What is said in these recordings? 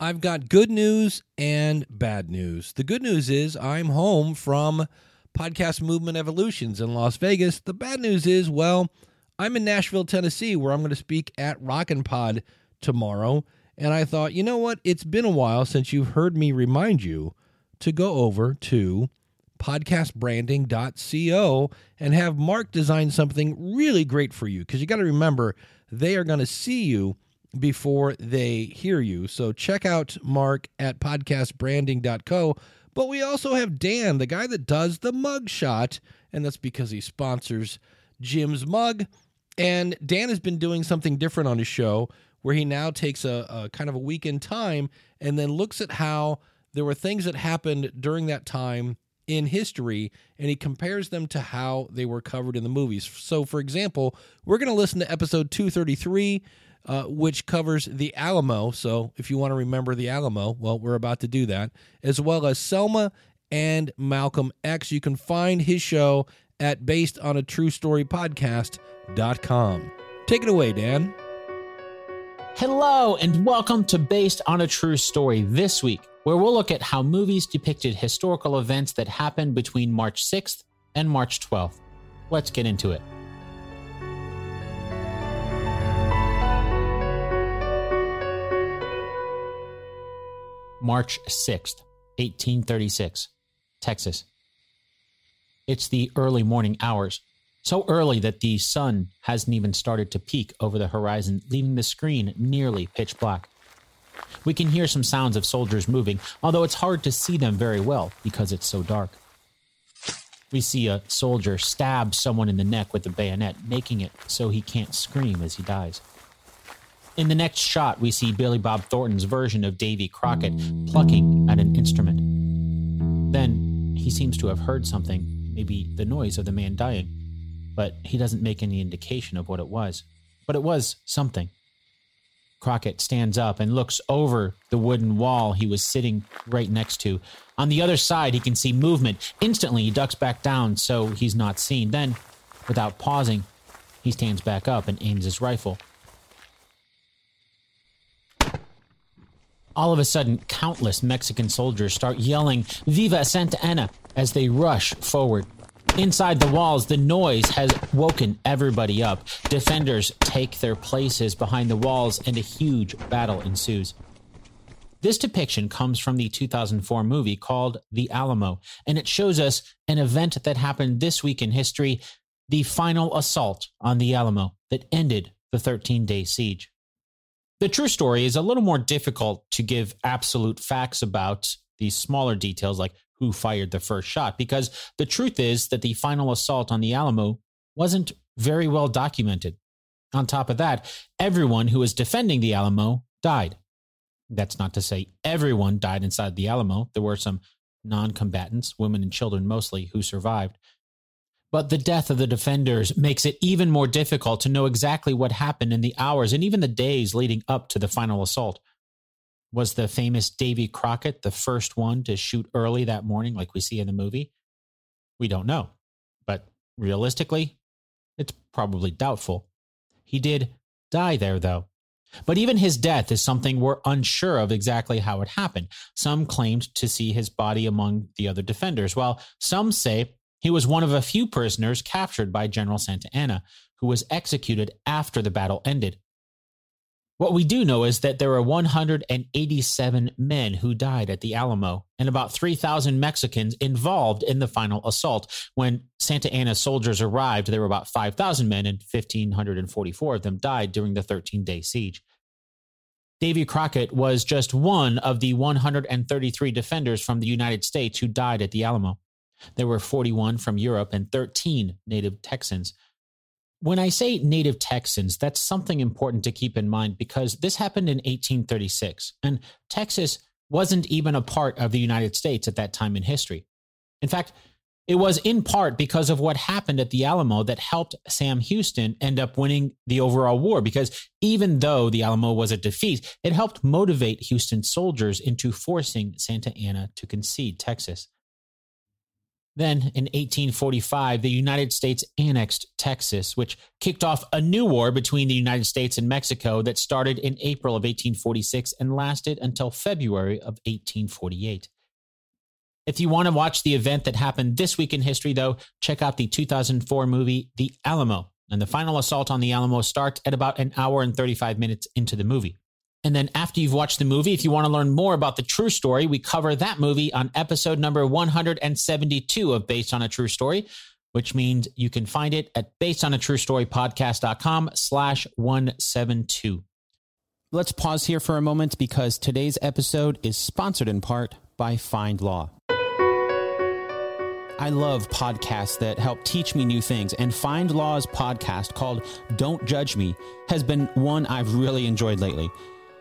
I've got good news and bad news. The good news is I'm home from Podcast Movement Evolutions in Las Vegas. The bad news is, well, I'm in Nashville, Tennessee, where I'm going to speak at Rockin' Pod tomorrow. And I thought, you know what? It's been a while since you've heard me remind you to go over to podcastbranding.co and have Mark design something really great for you because you got to remember they are going to see you before they hear you. So check out Mark at podcastbranding.co. But we also have Dan, the guy that does the mug shot, and that's because he sponsors Jim's mug. And Dan has been doing something different on his show where he now takes a, a kind of a week in time and then looks at how there were things that happened during that time in history and he compares them to how they were covered in the movies. So, for example, we're going to listen to episode 233, uh, which covers the Alamo. So, if you want to remember the Alamo, well, we're about to do that, as well as Selma and Malcolm X. You can find his show at based on a true story podcast.com. Take it away, Dan. Hello, and welcome to Based on a True Story this week, where we'll look at how movies depicted historical events that happened between March 6th and March 12th. Let's get into it. March 6th, 1836, Texas. It's the early morning hours, so early that the sun hasn't even started to peek over the horizon, leaving the screen nearly pitch black. We can hear some sounds of soldiers moving, although it's hard to see them very well because it's so dark. We see a soldier stab someone in the neck with a bayonet, making it so he can't scream as he dies. In the next shot, we see Billy Bob Thornton's version of Davy Crockett plucking at an instrument. Then he seems to have heard something, maybe the noise of the man dying, but he doesn't make any indication of what it was. But it was something. Crockett stands up and looks over the wooden wall he was sitting right next to. On the other side, he can see movement. Instantly, he ducks back down so he's not seen. Then, without pausing, he stands back up and aims his rifle. All of a sudden, countless Mexican soldiers start yelling, Viva Santa Anna, as they rush forward. Inside the walls, the noise has woken everybody up. Defenders take their places behind the walls, and a huge battle ensues. This depiction comes from the 2004 movie called The Alamo, and it shows us an event that happened this week in history the final assault on the Alamo that ended the 13 day siege. The true story is a little more difficult to give absolute facts about these smaller details like who fired the first shot because the truth is that the final assault on the Alamo wasn't very well documented. On top of that, everyone who was defending the Alamo died. That's not to say everyone died inside the Alamo. There were some non combatants, women and children mostly, who survived. But the death of the defenders makes it even more difficult to know exactly what happened in the hours and even the days leading up to the final assault. Was the famous Davy Crockett the first one to shoot early that morning, like we see in the movie? We don't know. But realistically, it's probably doubtful. He did die there, though. But even his death is something we're unsure of exactly how it happened. Some claimed to see his body among the other defenders, while some say he was one of a few prisoners captured by General Santa Anna, who was executed after the battle ended. What we do know is that there were 187 men who died at the Alamo and about 3,000 Mexicans involved in the final assault. When Santa Anna's soldiers arrived, there were about 5,000 men and 1,544 of them died during the 13 day siege. Davy Crockett was just one of the 133 defenders from the United States who died at the Alamo. There were 41 from Europe and 13 native Texans. When I say native Texans, that's something important to keep in mind because this happened in 1836, and Texas wasn't even a part of the United States at that time in history. In fact, it was in part because of what happened at the Alamo that helped Sam Houston end up winning the overall war. Because even though the Alamo was a defeat, it helped motivate Houston's soldiers into forcing Santa Anna to concede Texas. Then in 1845, the United States annexed Texas, which kicked off a new war between the United States and Mexico that started in April of 1846 and lasted until February of 1848. If you want to watch the event that happened this week in history, though, check out the 2004 movie The Alamo. And the final assault on the Alamo starts at about an hour and 35 minutes into the movie. And then after you've watched the movie, if you want to learn more about the true story, we cover that movie on episode number 172 of Based on a True Story, which means you can find it at basedonatruestorypodcast.com slash 172. Let's pause here for a moment because today's episode is sponsored in part by Find Law. I love podcasts that help teach me new things, and Find Law's podcast called Don't Judge Me has been one I've really enjoyed lately.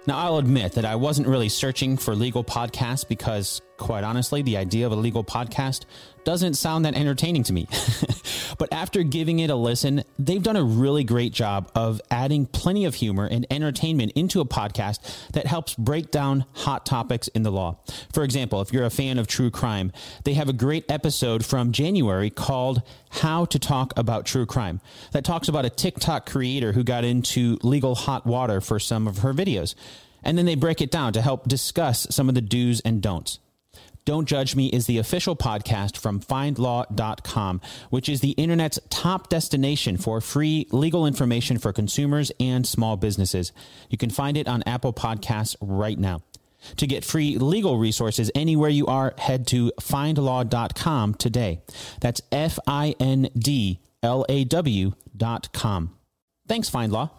Now, I'll admit that I wasn't really searching for legal podcasts because, quite honestly, the idea of a legal podcast doesn't sound that entertaining to me. but after giving it a listen, they've done a really great job of adding plenty of humor and entertainment into a podcast that helps break down hot topics in the law. For example, if you're a fan of true crime, they have a great episode from January called How to Talk About True Crime that talks about a TikTok creator who got into legal hot water for some of her videos. And then they break it down to help discuss some of the do's and don'ts. Don't Judge Me is the official podcast from findlaw.com, which is the internet's top destination for free legal information for consumers and small businesses. You can find it on Apple Podcasts right now. To get free legal resources anywhere you are, head to findlaw.com today. That's F I N D L A W.com. Thanks, FindLaw.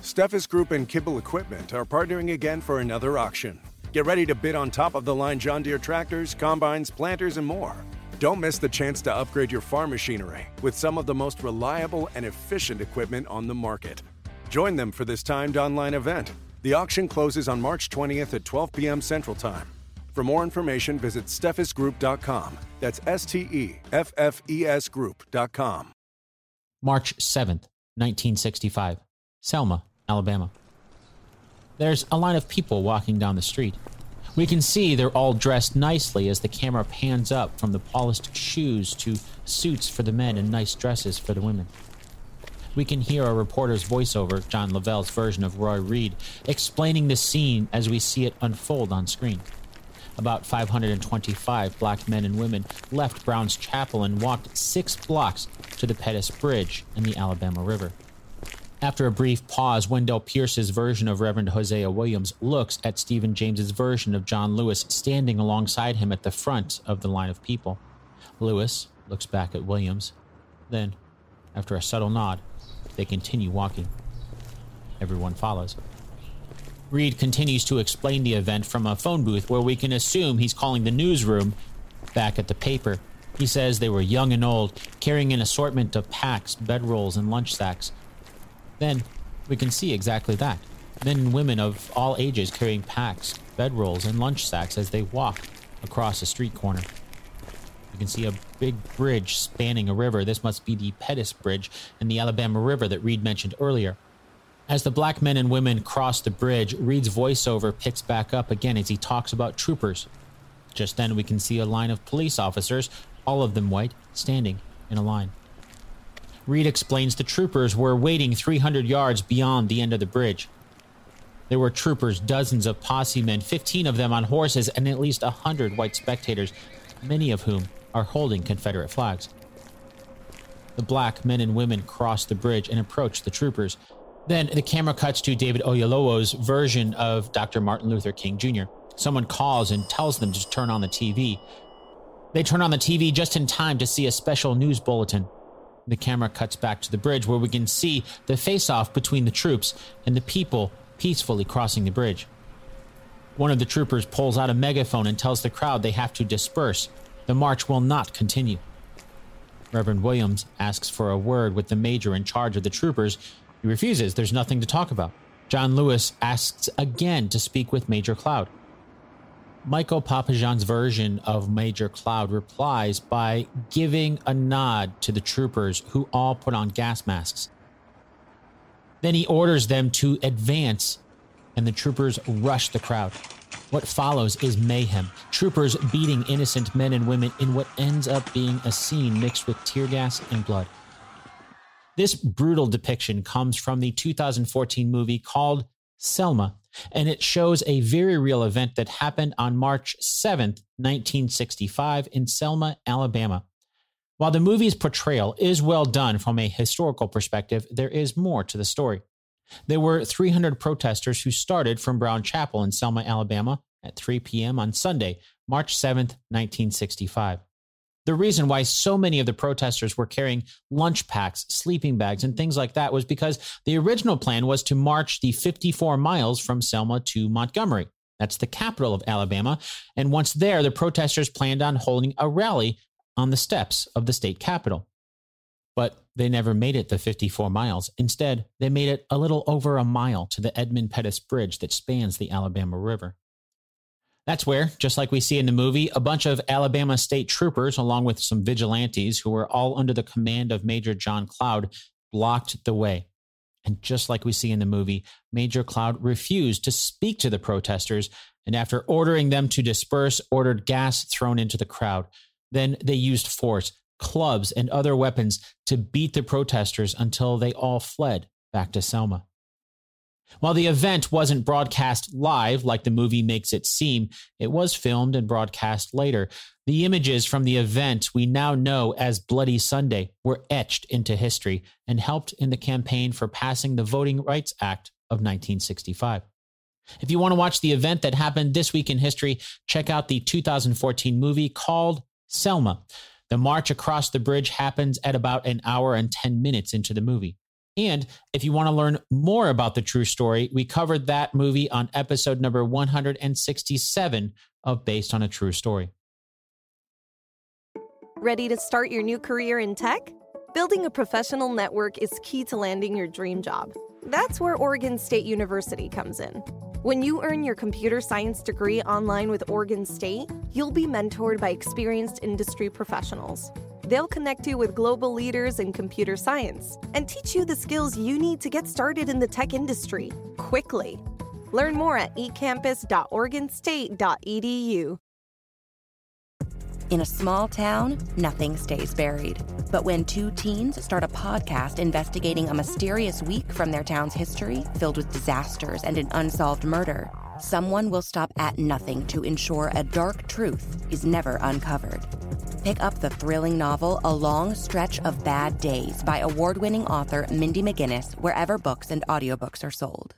Steffes Group and Kibble Equipment are partnering again for another auction. Get ready to bid on top of the line John Deere tractors, combines, planters, and more. Don't miss the chance to upgrade your farm machinery with some of the most reliable and efficient equipment on the market. Join them for this timed online event. The auction closes on March 20th at 12 p.m. Central Time. For more information, visit steffesgroup.com. That's S T E F F E S Group.com. March 7th, 1965, Selma, Alabama. There's a line of people walking down the street. We can see they're all dressed nicely as the camera pans up from the polished shoes to suits for the men and nice dresses for the women. We can hear a reporter's voiceover, John Lavelle's version of Roy Reed, explaining the scene as we see it unfold on screen. About 525 black men and women left Brown's Chapel and walked six blocks to the Pettus Bridge in the Alabama River. After a brief pause, Wendell Pierce's version of Reverend Hosea Williams looks at Stephan James's version of John Lewis standing alongside him at the front of the line of people. Lewis looks back at Williams. Then, after a subtle nod, they continue walking. Everyone follows. Reed continues to explain the event from a phone booth where we can assume he's calling the newsroom back at the paper. He says they were young and old, carrying an assortment of packs, bedrolls, and lunch sacks. Then we can see exactly that. Men and women of all ages carrying packs, bedrolls, and lunch sacks as they walk across a street corner. You can see a big bridge spanning a river. This must be the Pettus Bridge in the Alabama River that Reed mentioned earlier. As the black men and women cross the bridge, Reed's voiceover picks back up again as he talks about troopers. Just then, we can see a line of police officers, all of them white, standing in a line. Reed explains the troopers were waiting 300 yards beyond the end of the bridge. There were troopers, dozens of posse men, 15 of them on horses, and at least 100 white spectators, many of whom are holding Confederate flags. The black men and women cross the bridge and approach the troopers. Then the camera cuts to David Oyelowo's version of Dr. Martin Luther King Jr. Someone calls and tells them to turn on the TV. They turn on the TV just in time to see a special news bulletin. The camera cuts back to the bridge where we can see the face off between the troops and the people peacefully crossing the bridge. One of the troopers pulls out a megaphone and tells the crowd they have to disperse. The march will not continue. Reverend Williams asks for a word with the major in charge of the troopers. He refuses, there's nothing to talk about. John Lewis asks again to speak with Major Cloud. Michael Papajohn's version of Major Cloud replies by giving a nod to the troopers who all put on gas masks. Then he orders them to advance, and the troopers rush the crowd. What follows is mayhem. Troopers beating innocent men and women in what ends up being a scene mixed with tear gas and blood. This brutal depiction comes from the 2014 movie called Selma, and it shows a very real event that happened on March 7th, 1965, in Selma, Alabama. While the movie's portrayal is well done from a historical perspective, there is more to the story. There were 300 protesters who started from Brown Chapel in Selma, Alabama at 3 p.m. on Sunday, March 7th, 1965. The reason why so many of the protesters were carrying lunch packs, sleeping bags, and things like that was because the original plan was to march the 54 miles from Selma to Montgomery. That's the capital of Alabama. And once there, the protesters planned on holding a rally on the steps of the state capitol. But they never made it the 54 miles. Instead, they made it a little over a mile to the Edmund Pettus Bridge that spans the Alabama River. That's where, just like we see in the movie, a bunch of Alabama state troopers, along with some vigilantes who were all under the command of Major John Cloud, blocked the way. And just like we see in the movie, Major Cloud refused to speak to the protesters and, after ordering them to disperse, ordered gas thrown into the crowd. Then they used force, clubs, and other weapons to beat the protesters until they all fled back to Selma. While the event wasn't broadcast live like the movie makes it seem, it was filmed and broadcast later. The images from the event we now know as Bloody Sunday were etched into history and helped in the campaign for passing the Voting Rights Act of 1965. If you want to watch the event that happened this week in history, check out the 2014 movie called Selma. The march across the bridge happens at about an hour and 10 minutes into the movie. And if you want to learn more about the true story, we covered that movie on episode number 167 of Based on a True Story. Ready to start your new career in tech? Building a professional network is key to landing your dream job. That's where Oregon State University comes in. When you earn your computer science degree online with Oregon State, you'll be mentored by experienced industry professionals. They'll connect you with global leaders in computer science and teach you the skills you need to get started in the tech industry quickly. Learn more at ecampus.oregonstate.edu. In a small town, nothing stays buried. But when two teens start a podcast investigating a mysterious week from their town's history, filled with disasters and an unsolved murder, someone will stop at nothing to ensure a dark truth is never uncovered. Pick up the thrilling novel A Long Stretch of Bad Days by award winning author Mindy McGinnis wherever books and audiobooks are sold.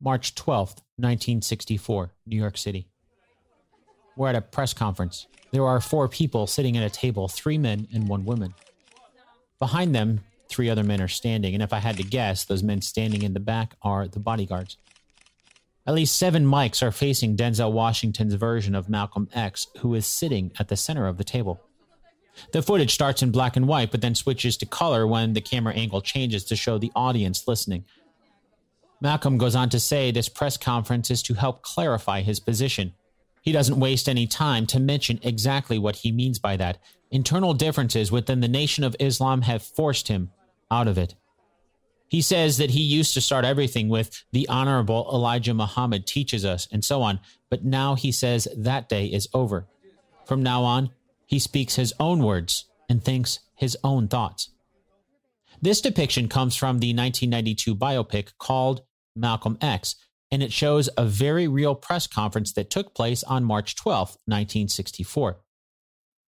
March 12th, 1964, New York City. We're at a press conference. There are four people sitting at a table three men and one woman. Behind them, three other men are standing, and if I had to guess, those men standing in the back are the bodyguards. At least seven mics are facing Denzel Washington's version of Malcolm X, who is sitting at the center of the table. The footage starts in black and white, but then switches to color when the camera angle changes to show the audience listening. Malcolm goes on to say this press conference is to help clarify his position. He doesn't waste any time to mention exactly what he means by that. Internal differences within the Nation of Islam have forced him out of it. He says that he used to start everything with the Honorable Elijah Muhammad teaches us and so on, but now he says that day is over. From now on, he speaks his own words and thinks his own thoughts. This depiction comes from the 1992 biopic called Malcolm X, and it shows a very real press conference that took place on March 12, 1964.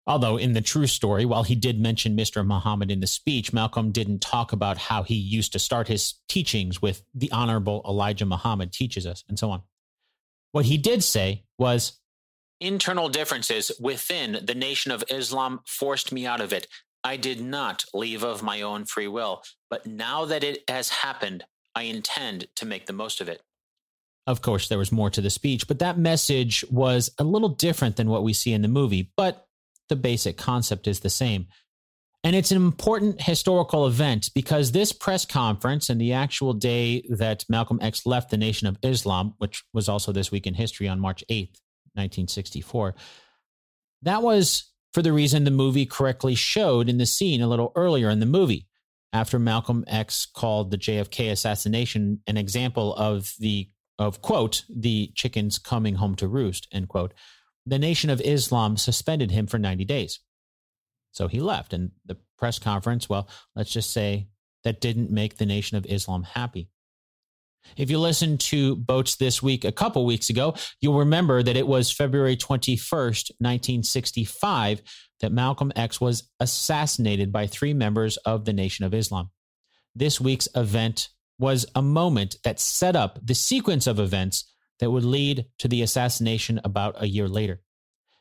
Although, in the true story, while he did mention Mr. Muhammad in the speech, Malcolm didn't talk about how he used to start his teachings with the Honorable Elijah Muhammad teaches us, and so on. What he did say was internal differences within the Nation of Islam forced me out of it. I did not leave of my own free will, but now that it has happened, I intend to make the most of it. Of course, there was more to the speech, but that message was a little different than what we see in the movie. But the basic concept is the same. And it's an important historical event because this press conference and the actual day that Malcolm X left the Nation of Islam, which was also this week in history on March 8th, 1964, that was for the reason the movie correctly showed in the scene a little earlier in the movie. After Malcolm X called the JFK assassination an example of the of, quote, the chickens coming home to roost, end quote, the Nation of Islam suspended him for 90 days. So he left. And the press conference, well, let's just say that didn't make the Nation of Islam happy. If you listened to Boats this week a couple weeks ago, you'll remember that it was February 21st, 1965, that Malcolm X was assassinated by three members of the Nation of Islam. This week's event was a moment that set up the sequence of events that would lead to the assassination about a year later.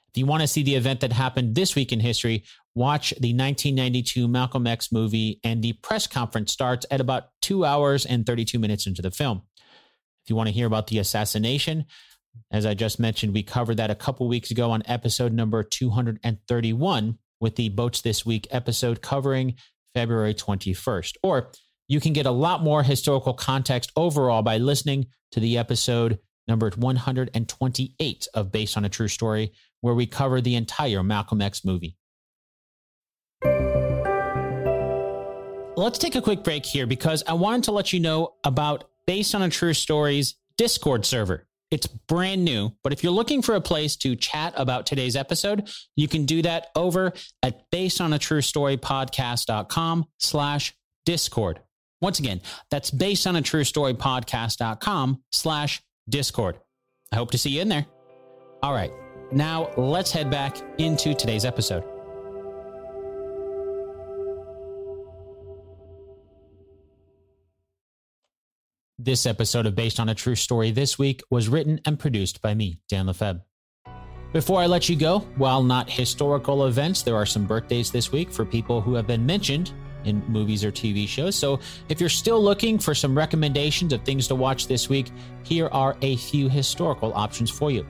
If you want to see the event that happened this week in history, watch the 1992 Malcolm X movie, and the press conference starts at about two hours and 32 minutes into the film. If you want to hear about the assassination, as I just mentioned, we covered that a couple weeks ago on episode number 231 with the Boats This Week episode covering February 21st. Or you can get a lot more historical context overall by listening to the episode number 128 of Based on a True Story, where we cover the entire Malcolm X movie. Let's take a quick break here because I wanted to let you know about Based on a True Story's Discord server. It's brand new, but if you're looking for a place to chat about today's episode, you can do that over at basedonatruestorypodcast.com slash discord. Once again, that's basedonatruestorypodcast.com slash discord. I hope to see you in there. All right, now let's head back into today's episode. This episode of Based on a True Story this week was written and produced by me, Dan Lefebvre. Before I let you go, while not historical events, there are some birthdays this week for people who have been mentioned in movies or TV shows. So if you're still looking for some recommendations of things to watch this week, here are a few historical options for you.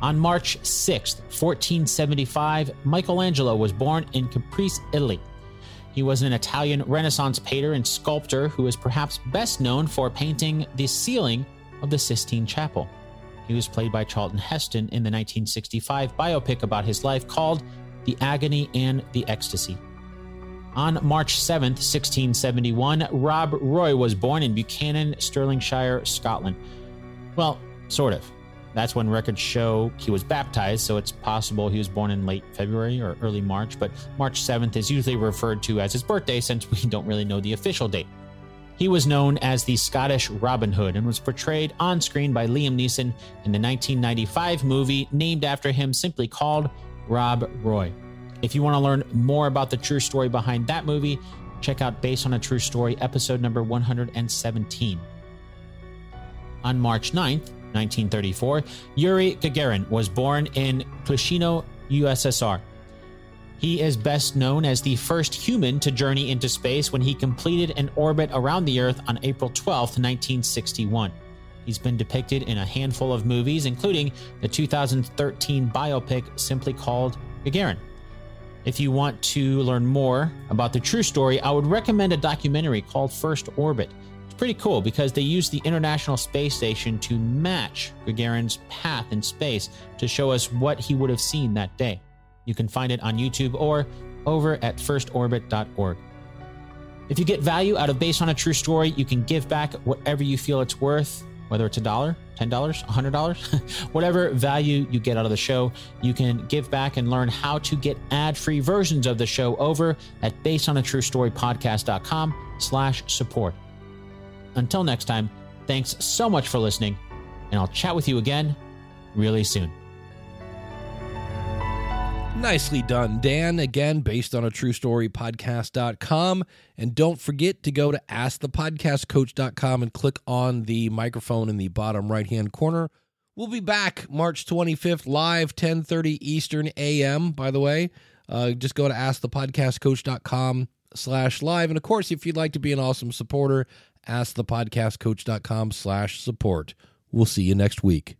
On March 6th, 1475, Michelangelo was born in Caprese, Italy. He was an Italian Renaissance painter and sculptor who is perhaps best known for painting the ceiling of the Sistine Chapel. He was played by Charlton Heston in the 1965 biopic about his life called The Agony and the Ecstasy. On March 7th, 1671, Rob Roy was born in Buchanan, Stirlingshire, Scotland. Well, sort of. That's when records show he was baptized, so it's possible he was born in late February or early March, but March 7th is usually referred to as his birthday since we don't really know the official date. He was known as the Scottish Robin Hood and was portrayed on screen by Liam Neeson in the 1995 movie named after him, simply called Rob Roy. If you want to learn more about the true story behind that movie, check out Based on a True Story, episode number 117. On March 9th, 1934, Yuri Gagarin was born in Klushino, USSR. He is best known as the first human to journey into space when he completed an orbit around the Earth on April 12, 1961. He's been depicted in a handful of movies, including the 2013 biopic simply called Gagarin. If you want to learn more about the true story, I would recommend a documentary called First Orbit It's pretty cool because they use the International Space Station to match Gagarin's path in space to show us what he would have seen that day. You can find it on YouTube or over at firstorbit.org. If you get value out of Based on a True Story, you can give back whatever you feel it's worth, whether it's a dollar, $10, $100, whatever value you get out of the show, you can give back and learn how to get ad-free versions of the show over at basedonatruestorypodcast.com slash support. Until next time, thanks so much for listening, and I'll chat with you again really soon. Nicely done, Dan. Again, based on a true story podcast.com. And don't forget to go to askthepodcastcoach.com and click on the microphone in the bottom right hand corner. We'll be back March 25th, live 1030 Eastern AM, by the way. Uh, just go to askthepodcastcoach.com slash live. And of course, if you'd like to be an awesome supporter, askthepodcastcoach.com slash support. We'll see you next week.